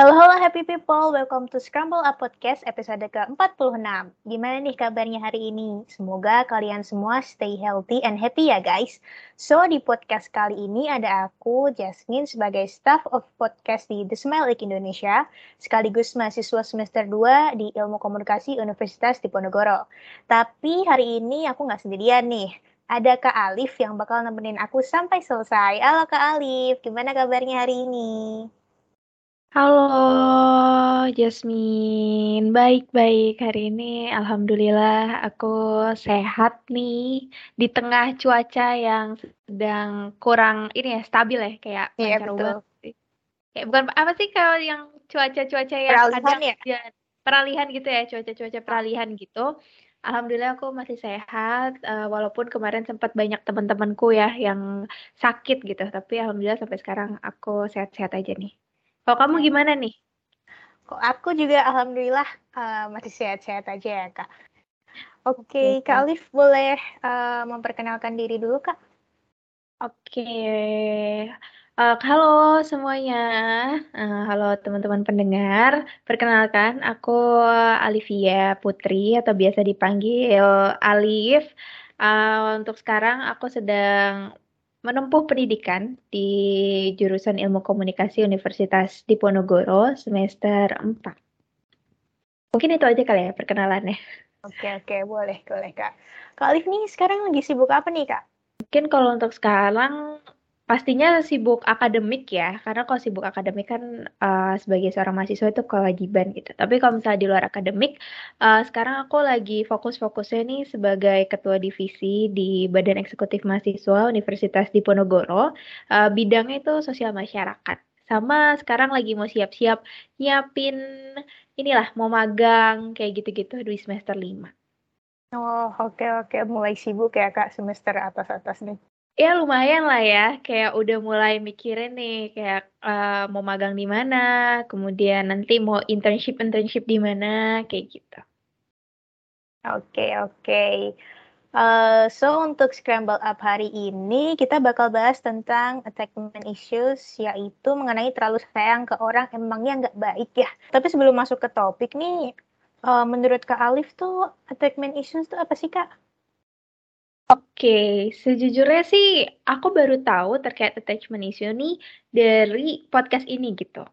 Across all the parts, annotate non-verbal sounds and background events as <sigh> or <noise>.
Halo halo happy people, welcome to Scramble Up Podcast episode ke-46. Gimana nih kabarnya hari ini? Semoga kalian semua stay healthy and happy ya guys. So di podcast kali ini ada aku, Jasmine, sebagai staff of podcast di The Smile League Indonesia, sekaligus mahasiswa semester 2 di Ilmu Komunikasi Universitas Diponegoro. Tapi hari ini aku nggak sendirian nih. Ada Kak Alif yang bakal nemenin aku sampai selesai. Halo Kak Alif, gimana kabarnya hari ini? Halo, Jasmine. Baik-baik hari ini. Alhamdulillah aku sehat nih di tengah cuaca yang sedang kurang ini ya stabil ya kayak Iya, betul. Kayak bukan apa sih kalau yang cuaca-cuaca yang Peralihan kadang ya? ya, peralihan gitu ya, cuaca-cuaca peralihan gitu. Alhamdulillah aku masih sehat, eh, walaupun kemarin sempat banyak teman-temanku ya yang sakit gitu, tapi alhamdulillah sampai sekarang aku sehat-sehat aja nih. Kalau kamu gimana nih? Kok aku juga alhamdulillah eh, masih sehat-sehat aja ya Kak. Oke, Oke. Kak Alif boleh eh, memperkenalkan diri dulu Kak? Oke, Eh, halo semuanya, Eh, halo teman-teman pendengar. Perkenalkan, aku Alivia Putri atau biasa dipanggil Alif. Eh, untuk sekarang aku sedang menempuh pendidikan di jurusan Ilmu Komunikasi Universitas Diponegoro semester 4. Mungkin itu aja kali ya perkenalannya. Oke, oke, boleh, boleh Kak. Kak Alif nih sekarang lagi sibuk apa nih Kak? Mungkin kalau untuk sekarang pastinya sibuk akademik ya, karena kalau sibuk akademik kan uh, sebagai seorang mahasiswa itu kewajiban gitu. Tapi kalau misalnya di luar akademik, uh, sekarang aku lagi fokus-fokusnya nih sebagai ketua divisi di Badan Eksekutif Mahasiswa Universitas Diponegoro, uh, bidangnya itu sosial masyarakat. Sama sekarang lagi mau siap-siap nyiapin inilah mau magang kayak gitu-gitu di semester 5. Oh, oke, oke, mulai sibuk ya Kak semester atas-atas nih. Ya lumayan lah ya, kayak udah mulai mikirin nih, kayak eh, mau magang di mana, kemudian nanti mau internship internship di mana, kayak gitu. Oke, oke. Eh, so untuk Scramble Up hari ini kita bakal bahas tentang attachment issues yaitu mengenai terlalu sayang ke orang emangnya nggak baik ya. Tapi sebelum masuk ke topik nih, eh, menurut Kak Alif tuh attachment issues tuh apa sih Kak? Oke, sejujurnya sih aku baru tahu terkait attachment issue nih dari podcast ini gitu.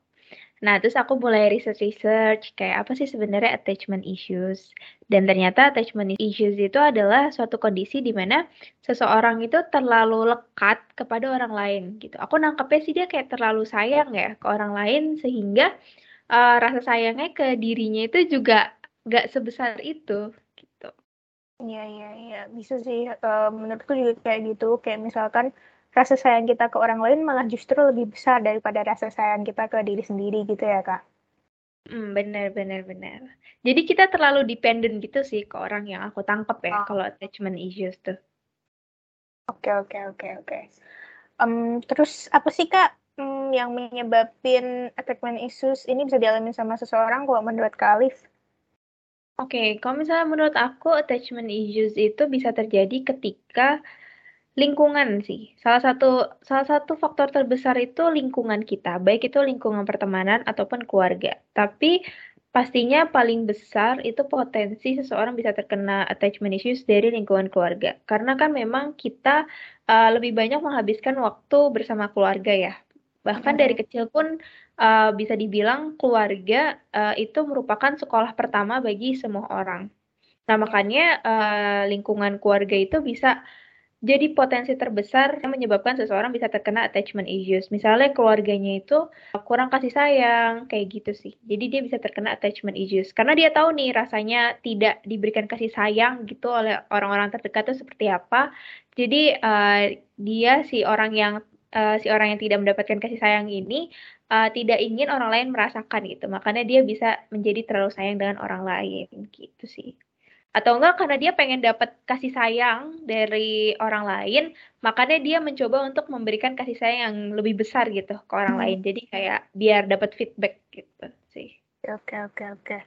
Nah, terus aku mulai research-research kayak apa sih sebenarnya attachment issues. Dan ternyata attachment issues itu adalah suatu kondisi di mana seseorang itu terlalu lekat kepada orang lain gitu. Aku nangkepnya sih dia kayak terlalu sayang ya ke orang lain sehingga uh, rasa sayangnya ke dirinya itu juga nggak sebesar itu. Iya, iya, iya. Bisa sih. Eh, menurutku juga kayak gitu. Kayak misalkan rasa sayang kita ke orang lain malah justru lebih besar daripada rasa sayang kita ke diri sendiri gitu ya, Kak. Hmm, benar, benar, benar. Jadi kita terlalu dependent gitu sih ke orang yang aku tangkap ya Oh. kalau attachment issues tuh. Oke, oke, oke, oke. Em, terus apa sih, Kak, hmm, yang menyebabin attachment issues ini bisa dialami sama seseorang kalau menurut Kak Alif? Oke, kalau misalnya menurut aku attachment issues itu bisa terjadi ketika lingkungan sih. Salah satu salah satu faktor terbesar itu lingkungan kita, baik itu lingkungan pertemanan ataupun keluarga. Tapi pastinya paling besar itu potensi seseorang bisa terkena attachment issues dari lingkungan keluarga. Karena kan memang kita uh, lebih banyak menghabiskan waktu bersama keluarga ya. Bahkan dari kecil pun uh, bisa dibilang keluarga uh, itu merupakan sekolah pertama bagi semua orang. Nah, makanya uh, lingkungan keluarga itu bisa jadi potensi terbesar yang menyebabkan seseorang bisa terkena attachment issues. Misalnya keluarganya itu kurang kasih sayang, kayak gitu sih. Jadi dia bisa terkena attachment issues. Karena dia tahu nih rasanya tidak diberikan kasih sayang gitu oleh orang-orang terdekat itu seperti apa. Jadi uh, dia si orang yang uh, si orang yang tidak mendapatkan kasih sayang ini uh, tidak ingin orang lain merasakan gitu. Makanya dia bisa menjadi terlalu sayang dengan orang lain gitu sih atau enggak karena dia pengen dapat kasih sayang dari orang lain, makanya dia mencoba untuk memberikan kasih sayang yang lebih besar gitu ke orang Hmm. lain. Jadi kayak biar dapat feedback gitu sih. Oke, oke, oke.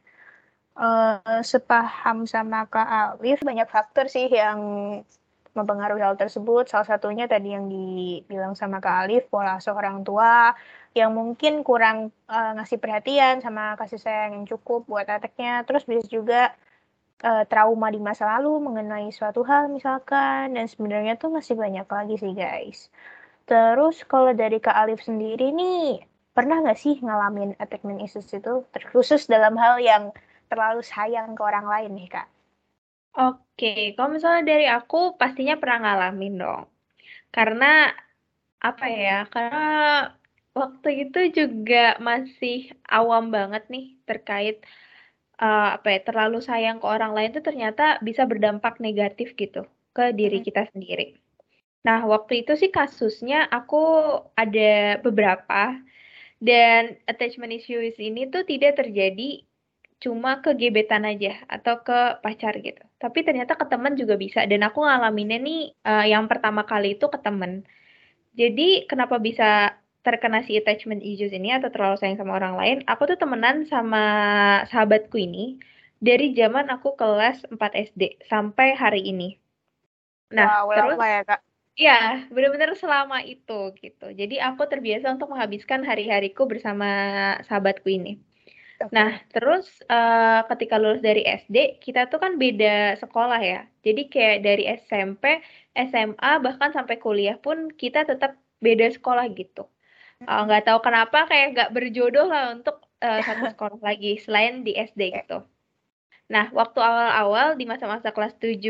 Eh, sepaham sama Kak Alif, banyak faktor sih yang mempengaruhi hal tersebut. Salah satunya tadi yang dibilang sama Kak Alif, pola asuh orang tua yang mungkin kurang uh, ngasih perhatian sama kasih sayang yang cukup buat anaknya. Terus bisa juga uh, trauma di masa lalu mengenai suatu hal misalkan. Dan sebenarnya tuh masih banyak lagi sih guys. Terus kalau dari Kak Alif sendiri nih, pernah nggak sih ngalamin attachment issues itu? Terkhusus dalam hal yang terlalu sayang ke orang lain nih Kak? Oke, kalau misalnya dari aku pastinya pernah ngalamin dong. Karena apa ya? Karena waktu itu juga masih awam banget nih terkait uh, apa ya terlalu sayang ke orang lain tuh ternyata bisa berdampak negatif gitu ke diri kita sendiri. Nah, waktu itu sih kasusnya aku ada beberapa dan attachment issues ini tuh tidak terjadi cuma ke gebetan aja atau ke pacar gitu. Tapi ternyata ke temen juga bisa dan aku ngalaminnya nih uh, yang pertama kali itu ke temen. Jadi kenapa bisa terkena si attachment issues ini atau terlalu sayang sama orang lain? Aku tuh temenan sama sahabatku ini dari zaman aku kelas 4 SD sampai hari ini. Nah, wow, terus ya, Kak. Iya, benar-benar selama itu gitu. Jadi aku terbiasa untuk menghabiskan hari-hariku bersama sahabatku ini. Nah, terus uh, ketika lulus dari SD, kita tuh kan beda sekolah ya. Jadi kayak dari SMP, SMA, bahkan sampai kuliah pun kita tetap beda sekolah gitu. Eh, nggak uh, tahu kenapa kayak nggak berjodoh lah untuk uh, satu <laughs> sekolah lagi selain di SD gitu. Nah, waktu awal-awal di masa-masa kelas 7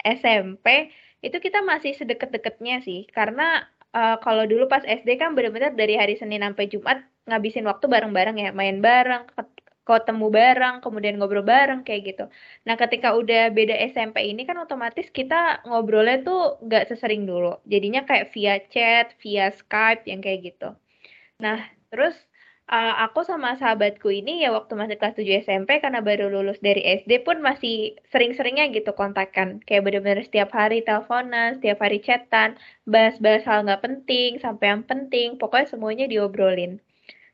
SMP, itu kita masih sedekat-dekatnya sih. Karena uh, kalau dulu pas SD kan benar-benar dari hari Senin sampai Jumat ngabisin waktu bareng-bareng ya, main bareng, ketemu bareng, kemudian ngobrol bareng kayak gitu. Nah, ketika udah beda SMP ini kan otomatis kita ngobrolnya tuh nggak sesering dulu. Jadinya kayak via chat, via Skype yang kayak gitu. Nah, terus uh, aku sama sahabatku ini ya waktu masih kelas 7 SMP karena baru lulus dari SD pun masih sering-seringnya gitu kontakkan. Kayak bener-bener setiap hari teleponan, setiap hari chatan, bahas-bahas hal nggak penting sampai yang penting, pokoknya semuanya diobrolin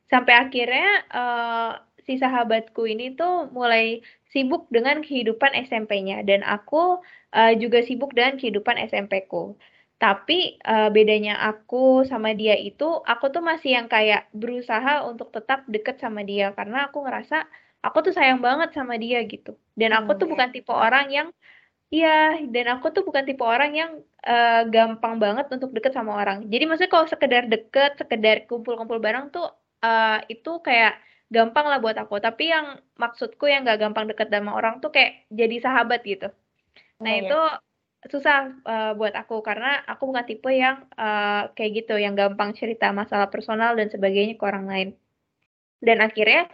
sampai akhirnya uh, si sahabatku ini tuh mulai sibuk dengan kehidupan SMP-nya dan aku uh, juga sibuk dengan kehidupan SMP-ku. Tapi uh, bedanya aku sama dia itu, aku tuh masih yang kayak berusaha untuk tetap deket sama dia karena aku ngerasa aku tuh sayang banget sama dia gitu. Dan aku tuh bukan tipe orang yang Iya, dan aku tuh bukan tipe orang yang uh, gampang banget untuk deket sama orang. Jadi maksudnya kalau sekedar deket, sekedar kumpul-kumpul bareng tuh uh, itu kayak gampang lah buat aku tapi yang maksudku yang gak gampang deket sama orang tuh kayak jadi sahabat gitu nah oh, itu iya. Susah uh, buat aku. Karena aku bukan tipe yang uh, kayak gitu yang gampang cerita masalah personal dan sebagainya ke orang lain. Dan akhirnya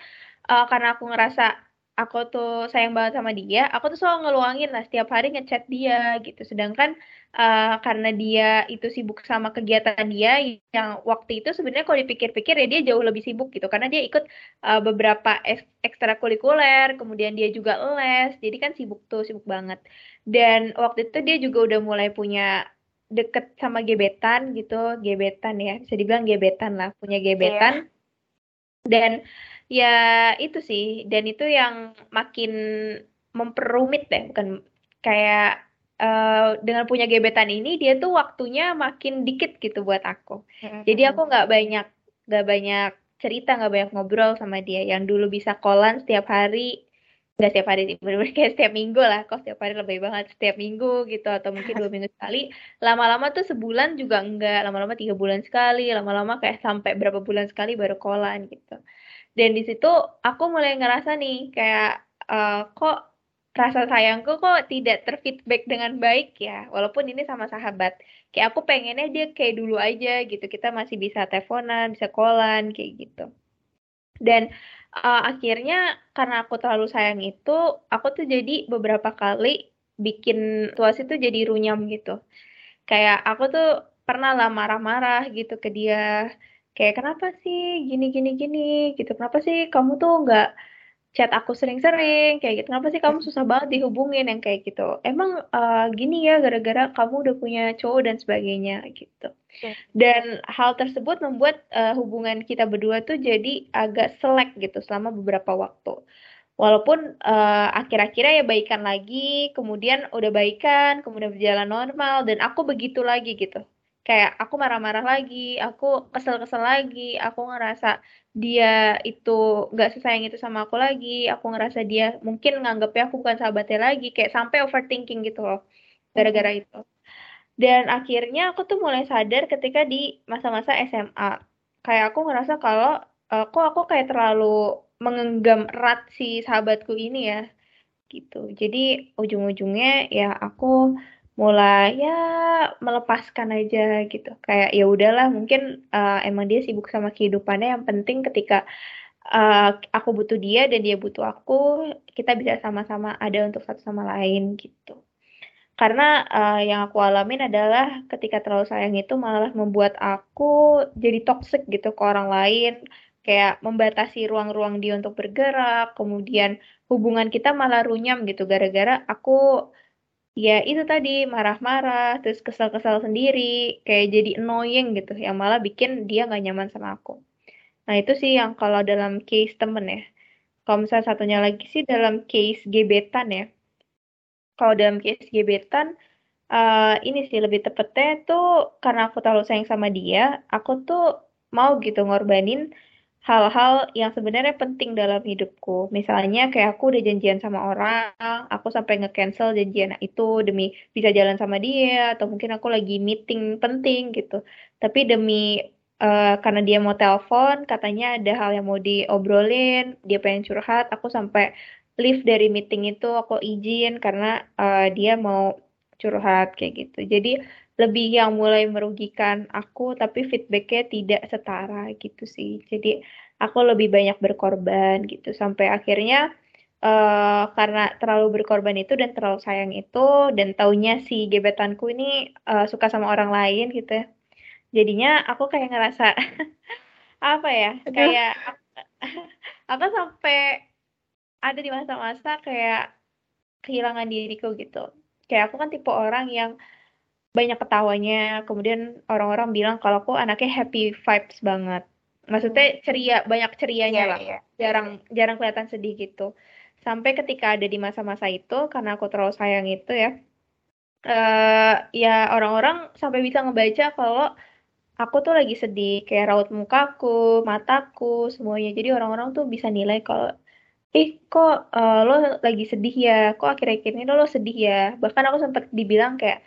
uh, karena aku ngerasa aku tuh sayang banget sama dia, aku tuh selalu ngeluangin lah setiap hari ngechat dia gitu. Sedangkan uh, karena dia itu sibuk sama kegiatan dia yang waktu itu sebenarnya kalau dipikir-pikir ya dia jauh lebih sibuk gitu karena dia ikut uh, beberapa ekstrakurikuler, kemudian dia juga les, jadi kan sibuk tuh sibuk banget. Dan waktu itu dia juga udah mulai punya deket sama gebetan gitu, gebetan ya, bisa dibilang gebetan lah, punya gebetan. Yeah. Dan ya itu sih. Dan itu yang makin memperumit deh. Bukan kayak uh, dengan punya gebetan ini dia tuh waktunya makin dikit gitu buat aku. Jadi aku nggak banyak nggak banyak cerita nggak banyak ngobrol sama dia. Yang dulu bisa kolan setiap hari nggak setiap hari sih. Bener-bener kayak setiap minggu lah. Kok setiap hari lebih banget? Setiap minggu gitu atau mungkin dua minggu sekali. Lama-lama tuh sebulan juga enggak lama-lama tiga bulan sekali. Lama-lama kayak sampai berapa bulan sekali baru kolan gitu dan di situ aku mulai ngerasa nih kayak uh, kok rasa sayangku kok tidak terfeedback dengan baik ya? Walaupun ini sama sahabat. Kayak aku pengennya dia kayak dulu aja gitu. Kita masih bisa teleponan bisa kolan kayak gitu. Dan uh, akhirnya karena aku terlalu sayang itu aku tuh jadi beberapa kali bikin situasi tuh jadi runyam gitu. Kayak aku tuh pernah lah marah-marah gitu ke dia kayak kenapa sih gini gini gini? Gitu. Kenapa sih kamu tuh nggak chat aku sering-sering? Kayak gitu. Kenapa sih kamu susah banget dihubungin? Yang kayak gitu. Emang uh, gini ya gara-gara kamu udah punya cowok dan sebagainya. Gitu. Dan hal tersebut membuat uh, hubungan kita berdua tuh jadi agak selek gitu selama beberapa waktu. Walaupun uh, akhir-akhirnya ya baikan lagi kemudian udah baikan kemudian berjalan normal dan aku begitu lagi gitu kayak aku marah-marah lagi aku kesel-kesel lagi aku ngerasa dia itu nggak sesayang itu sama aku lagi aku ngerasa dia mungkin nganggapnya aku bukan sahabatnya lagi kayak sampai overthinking gitu loh gara-gara hmm. itu. Dan akhirnya aku tuh mulai sadar ketika di masa-masa SMA kayak aku ngerasa kalau uh, kok aku kayak terlalu mengenggam erat si sahabatku ini ya gitu. Jadi ujung-ujungnya ya aku mulai ya melepaskan aja gitu. Kayak ya udahlah mungkin uh, emang dia sibuk sama kehidupannya. Yang penting ketika uh, aku butuh dia dan dia butuh aku kita bisa sama-sama ada untuk satu sama lain gitu. Karena uh, yang aku alamin adalah ketika terlalu sayang itu malah membuat aku jadi toxic gitu ke orang lain. Kayak membatasi ruang-ruang dia untuk bergerak, kemudian hubungan kita malah runyam gitu gara-gara aku ya itu tadi marah-marah, terus kesal-kesal sendiri, kayak jadi annoying gitu, yang malah bikin dia nggak nyaman sama aku. Nah itu sih yang kalau dalam case temen ya. Kalau misalnya satunya lagi sih dalam case gebetan ya. Kalau dalam case gebetan, uh, ini sih lebih tepetnya tuh karena aku terlalu sayang sama dia, aku tuh mau gitu ngorbanin hal-hal yang sebenarnya penting dalam hidupku. Misalnya kayak aku udah janjian sama orang, aku sampai nge-cancel janjian itu demi bisa jalan sama dia, atau mungkin aku lagi meeting penting gitu. Tapi demi uh, karena dia mau telepon, katanya ada hal yang mau diobrolin, dia pengen curhat, aku sampai leave dari meeting itu aku izin karena uh, dia mau curhat kayak gitu. Jadi lebih yang mulai merugikan aku tapi feedbacknya tidak setara gitu sih. Jadi aku lebih banyak berkorban gitu. Sampai akhirnya uh, karena terlalu berkorban itu dan terlalu sayang itu dan taunya si gebetanku ini uh, suka sama orang lain gitu ya. Jadinya aku kayak ngerasa <laughs> apa ya kayak <laughs> apa sampai ada di masa-masa kayak kehilangan diriku gitu. Kayak aku kan tipe orang yang banyak ketawanya. Kemudian orang-orang bilang kalau aku anaknya happy vibes banget. Maksudnya hmm. ceria banyak cerianya yeah, lah. yeah. jarang jarang kelihatan sedih gitu. Sampai ketika ada di masa-masa itu karena aku terlalu sayang itu ya uh, ya orang-orang sampai bisa ngebaca kalau aku tuh lagi sedih. Kayak raut mukaku mataku semuanya. Jadi orang-orang tuh bisa nilai kalau ih kok uh, lo lagi sedih ya? Kok akhir-akhir ini lo, lo sedih ya? Bahkan aku sempat dibilang kayak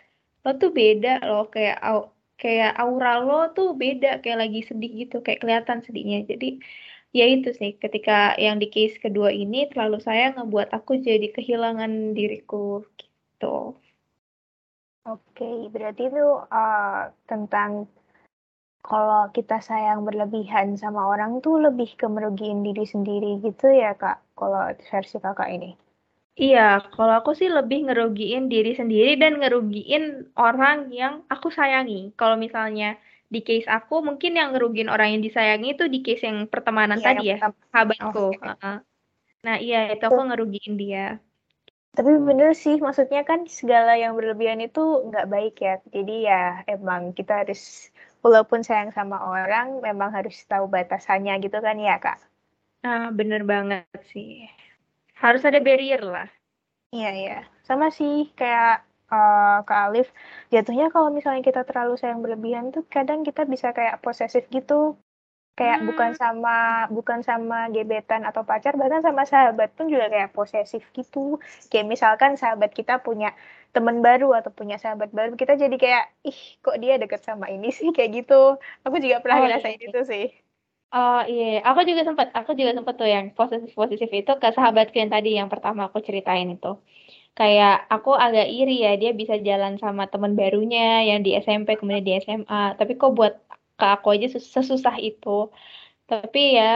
lo tuh beda loh kayak au, kayak aura lo tuh beda kayak lagi sedih gitu kayak kelihatan sedihnya jadi ya itu sih ketika yang di case kedua ini terlalu sayang ngebuat aku jadi kehilangan diriku gitu. Oke, berarti itu uh, tentang kalau kita sayang berlebihan sama orang tuh lebih ke merugiin diri sendiri gitu ya kak, kalau versi kakak ini. Iya, kalau aku sih lebih ngerugiin diri sendiri dan ngerugiin orang yang aku sayangi. Kalau misalnya di case aku, mungkin yang ngerugiin orang yang disayangi itu di case yang pertemanan iya, tadi ya, sahabatku. Oh, okay. Nah iya, itu aku ngerugiin dia. Tapi bener sih, maksudnya kan segala yang berlebihan itu nggak baik ya. Jadi ya emang kita harus, walaupun sayang sama orang, memang harus tahu batasannya gitu kan ya kak? Nah, bener banget sih harus ada barrier lah. Iya iya. Sama sih kayak uh, ke Alif jatuhnya kalau misalnya kita terlalu sayang berlebihan tuh kadang kita bisa kayak posesif gitu. Kayak hmm. bukan sama bukan sama gebetan atau pacar bahkan sama sahabat pun juga kayak posesif gitu. Kayak misalkan sahabat kita punya teman baru atau punya sahabat baru kita jadi kayak ih kok dia deket sama ini sih? <laughs> Kayak gitu. Aku juga pernah oh, ngerasain iya. itu sih Oh iya, aku juga sempat, aku juga sempat tuh yang posesif-posesif itu ke sahabatku yang tadi yang pertama aku ceritain itu. Kayak aku agak iri ya dia bisa jalan sama teman barunya yang di SMP kemudian di SMA. Tapi kok buat ke aku aja sesusah itu. Tapi ya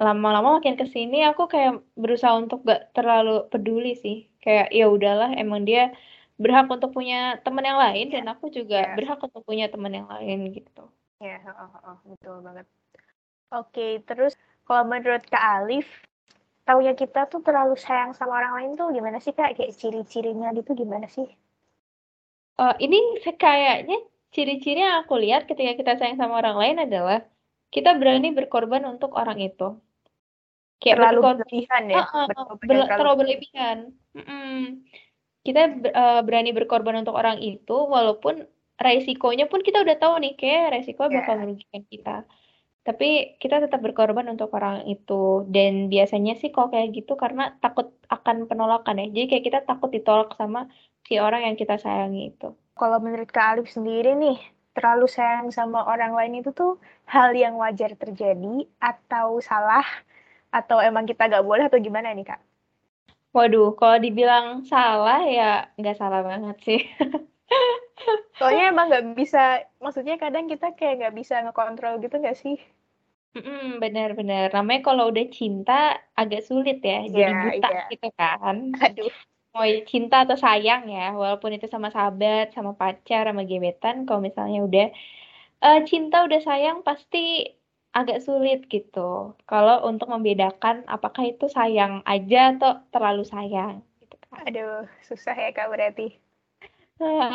lama-lama makin ke sini aku kayak berusaha untuk gak terlalu peduli sih. Kayak ya udahlah emang dia berhak untuk punya teman yang lain dan aku juga yeah. berhak untuk punya teman yang lain gitu. Ya, yeah, oh, oh, betul banget. Oke, terus kalau menurut Kak Alif, taunya kita tuh terlalu sayang sama orang lain tuh gimana sih Kak? Kayak ciri-cirinya gitu gimana sih? Uh, ini kayaknya ciri-ciri yang aku lihat ketika kita sayang sama orang lain adalah kita berani berkorban untuk orang itu. kayak terlalu berlebihan ya uh, uh, terlalu berlebihan mm -mm. kita uh, berani berkorban untuk orang itu walaupun resikonya pun kita udah tahu nih kayak resiko yeah. bakal merugikan kita tapi kita tetap berkorban untuk orang itu dan biasanya sih kok kayak gitu karena takut akan penolakan ya jadi kayak kita takut ditolak sama si orang yang kita sayangi itu kalau menurut Kak Alif sendiri nih terlalu sayang sama orang lain itu tuh hal yang wajar terjadi atau salah atau emang kita gak boleh atau gimana nih kak? Waduh, kalau dibilang salah ya nggak salah banget sih. <laughs> Soalnya emang nggak bisa, maksudnya kadang kita kayak nggak bisa ngekontrol gitu nggak sih? Mm, benar-benar. Namanya kalau udah cinta agak sulit ya, jadi yeah, buta yeah. gitu kan. Aduh. Mau cinta atau sayang ya, walaupun itu sama sahabat, sama pacar, sama gebetan, kalau misalnya udah uh, cinta, udah sayang, pasti agak sulit gitu. Kalau untuk membedakan apakah itu sayang aja atau terlalu sayang. Gitu kan. Aduh, susah ya kak berarti.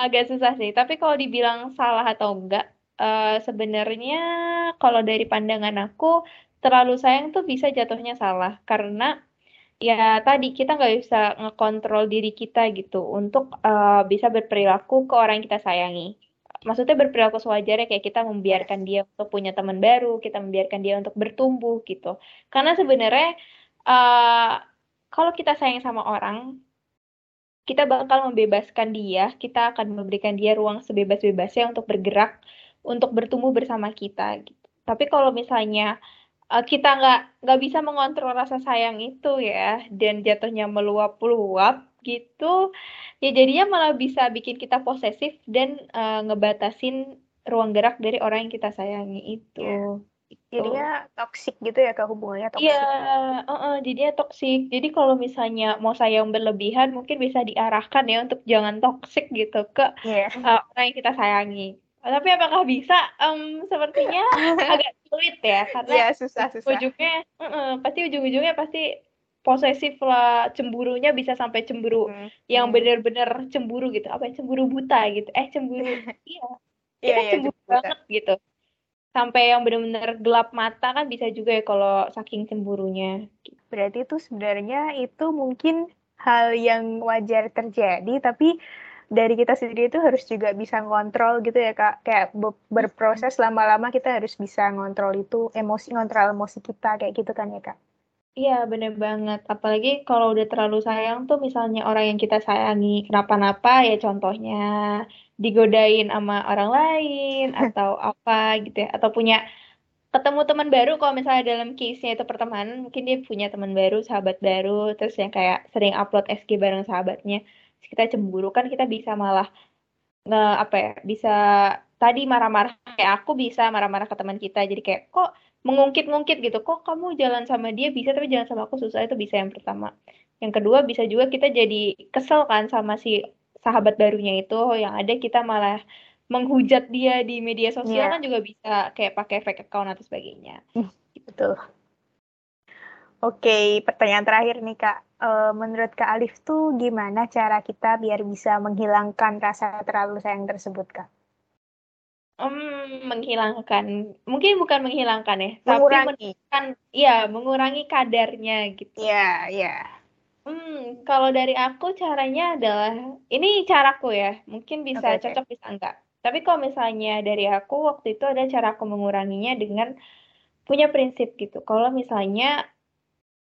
Agak susah sih. Tapi kalau dibilang salah atau enggak, uh, sebenarnya kalau dari pandangan aku terlalu sayang tuh bisa jatuhnya salah karena ya tadi kita nggak bisa ngekontrol diri kita gitu untuk uh, bisa berperilaku ke orang yang kita sayangi. Maksudnya berperilaku sewajarnya kayak kita membiarkan dia untuk punya teman baru, kita membiarkan dia untuk bertumbuh gitu. Karena sebenarnya uh, kalau kita sayang sama orang, kita bakal membebaskan dia, kita akan memberikan dia ruang sebebas-bebasnya untuk bergerak, untuk bertumbuh bersama kita. Gitu. Tapi kalau misalnya uh, kita nggak nggak bisa mengontrol rasa sayang itu ya, dan jatuhnya meluap-luap gitu, ya jadinya malah bisa bikin kita posesif dan uh, ngebatasin ruang gerak dari orang yang kita sayangi itu. Yeah jadinya toksik gitu ya kak hubungannya toksik iya uh, uh, jadinya toksik jadi kalau misalnya mau sayang berlebihan mungkin bisa diarahkan ya untuk jangan toksik gitu ke yeah. Iya. uh, orang yang kita sayangi. Tapi apakah bisa? Um, sepertinya <laughs> agak sulit ya karena yeah, susah susah. ujungnya uh, uh, pasti ujung-ujungnya pasti posesif lah cemburunya bisa sampai cemburu hmm. yang hmm. benar-benar cemburu gitu. Apa yang cemburu buta gitu. Eh cemburu <laughs> iya. Kita yeah, yeah, cemburu banget gitu sampai yang benar-benar gelap mata kan bisa juga ya kalau saking cemburunya. Berarti itu sebenarnya itu mungkin hal yang wajar terjadi tapi dari kita sendiri itu harus juga bisa ngontrol gitu ya kak. Kayak berproses lama-lama kita harus bisa ngontrol itu emosi ngontrol emosi kita kayak gitu kan ya kak Iya, bener banget. Apalagi kalau udah terlalu sayang tuh misalnya orang yang kita sayangi kenapa-napa ya contohnya digodain sama orang lain <laughs> atau apa gitu ya atau punya ketemu teman baru kalau misalnya dalam case-nya itu pertemanan mungkin dia punya teman baru sahabat baru terus yang kayak sering upload SG bareng sahabatnya terus kita cemburu kan kita bisa malah nge apa ya bisa tadi marah-marah kayak aku bisa marah-marah ke teman kita jadi kayak kok mengungkit-ungkit gitu kok kamu jalan sama dia bisa tapi jalan sama aku susah itu bisa yang pertama yang kedua bisa juga kita jadi kesel kan sama si sahabat barunya itu yang ada kita malah menghujat dia di media sosial yeah. kan juga bisa kayak pakai fake account atau sebagainya. Hmm, betul. Oke, pertanyaan terakhir nih Kak. Uh, menurut Kak Alif tuh gimana cara kita biar bisa menghilangkan rasa terlalu sayang tersebut Kak? Um, menghilangkan, mungkin bukan menghilangkan ya, mengurangi. tapi ya mengurangi kadarnya gitu. Iya, yeah, iya. Yeah. Hmm, kalau dari aku caranya adalah ini caraku ya, mungkin bisa okay, cocok okay. bisa enggak. Tapi kalau misalnya dari aku waktu itu ada cara aku menguranginya dengan punya prinsip gitu. Kalau misalnya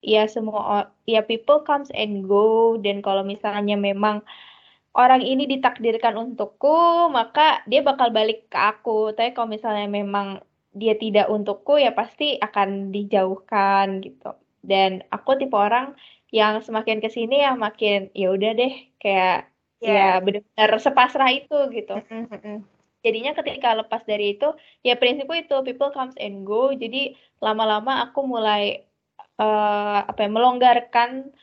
ya semua ya people comes and go dan kalau misalnya memang orang ini ditakdirkan untukku, maka dia bakal balik ke aku. Tapi kalau misalnya memang dia tidak untukku ya pasti akan dijauhkan gitu. Dan aku tipe orang yang semakin ke sini ya makin ya udah deh kayak yeah. ya benar-benar sepasrah itu gitu. Jadinya ketika lepas dari itu ya prinsipku itu people comes and go. Jadi lama-lama aku mulai uh, apa ya melonggarkan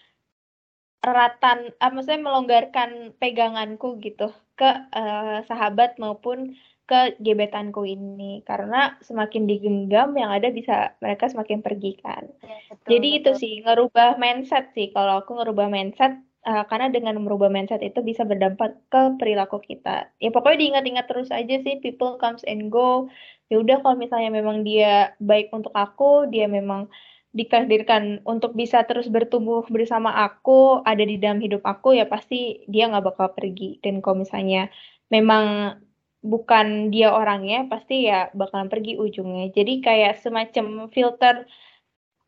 eratan, uh, maksudnya melonggarkan peganganku gitu ke uh, sahabat maupun ke gebetanku ini karena semakin digenggam yang ada bisa mereka semakin pergi kan. Ya, betul, Jadi betul. itu sih ngerubah mindset sih kalau aku ngerubah mindset uh, karena dengan merubah mindset itu bisa berdampak ke perilaku kita. Ya pokoknya diingat-ingat terus aja sih people comes and go. Ya udah kalau misalnya memang dia baik untuk aku, dia memang ditakdirkan untuk bisa terus bertumbuh bersama aku, ada di dalam hidup aku, ya pasti dia nggak bakal pergi. Dan kalau misalnya memang bukan dia orangnya, pasti ya bakalan pergi ujungnya. Jadi kayak semacam filter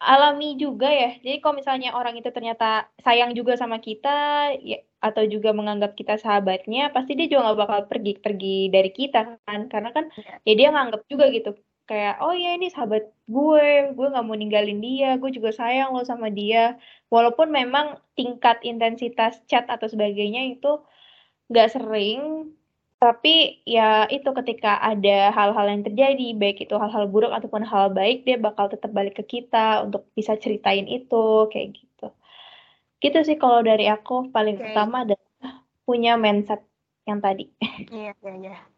alami juga ya. Jadi kalau misalnya orang itu ternyata sayang juga sama kita, ya, atau juga menganggap kita sahabatnya, pasti dia juga nggak bakal pergi-pergi dari kita kan. Karena kan iya. ya dia nganggap juga gitu kayak oh ya ini sahabat gue gue nggak mau ninggalin dia gue juga sayang lo sama dia. Walaupun memang tingkat intensitas chat atau sebagainya itu nggak sering tapi ya itu ketika ada hal-hal yang terjadi baik itu hal-hal buruk ataupun hal baik dia bakal tetap balik ke kita untuk bisa ceritain itu kayak gitu. Gitu sih kalau dari aku paling okay. utama adalah punya mindset yang tadi. Iya iya iya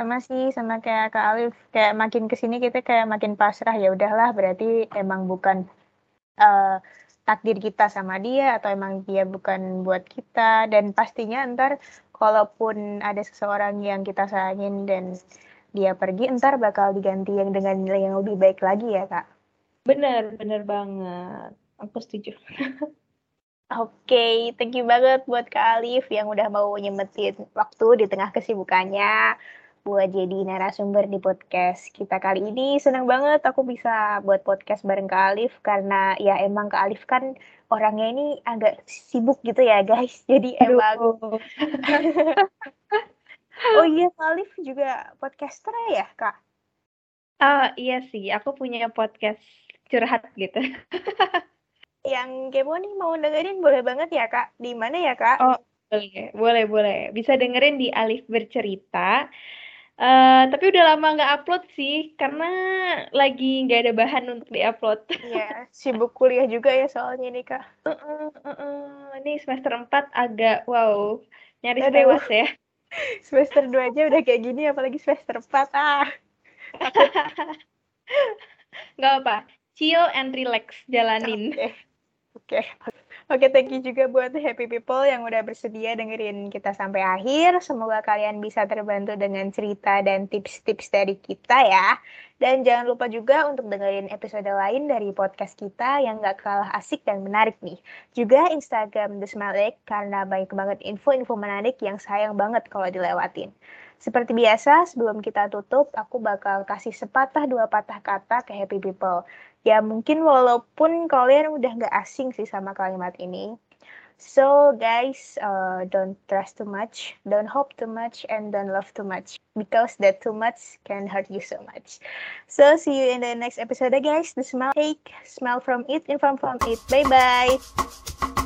sama sih sama kayak Kak Alif. Kayak makin ke sini kita kayak makin pasrah ya udahlah berarti emang bukan uh, takdir kita sama dia atau emang dia bukan buat kita. Dan pastinya ntar kalaupun ada seseorang yang kita sayangin dan dia pergi ntar bakal diganti yang dengan nilai yang lebih baik lagi ya kak. Bener bener banget. Aku setuju. <laughs> Oke, okay, thank you banget buat Kak Alif yang udah mau nyemetin waktu di tengah kesibukannya buat jadi narasumber di podcast kita kali ini. Senang banget aku bisa buat podcast bareng Kak Alif karena ya emang Kak Alif kan orangnya ini agak sibuk gitu ya guys. <laughs> Jadi emang <laughs> Oh iya Kak Alif juga podcaster ya Kak? Oh iya sih, aku punya podcast curhat gitu. <laughs> Yang kepo nih mau dengerin boleh banget ya Kak. Di mana ya Kak? Oh boleh, boleh, boleh. Bisa dengerin di Alif Bercerita. Uh, tapi udah lama nggak upload sih, karena lagi nggak ada bahan untuk diupload. Iya, sibuk kuliah juga ya soalnya nih kak. Uh -uh, uh -uh. Ini semester 4 agak wow, nyaris Aduh. tewas ya. <laughs> semester 2 aja udah kayak gini, apalagi semester 4. Ah. <laughs> nggak apa, chill and relax, jalanin. Oke. Okay. Okay. Oke, thank you juga buat happy people yang udah bersedia dengerin kita sampai akhir. Semoga kalian bisa terbantu dengan cerita dan tips-tips dari kita ya. Dan jangan lupa juga untuk dengerin episode lain dari podcast kita yang gak kalah asik dan menarik nih. Juga Instagram The Smile Egg karena banyak banget info-info menarik yang sayang banget kalau dilewatin. Seperti biasa, sebelum kita tutup, aku bakal kasih sepatah dua patah kata ke happy people ya mungkin walaupun kalian udah nggak asing sih sama kalimat ini. So guys, uh, don't trust too much, don't hope too much, and don't love too much because that too much can hurt you so much. So see you in the next episode, guys. The smile take, smile from it, inform from it. Bye bye.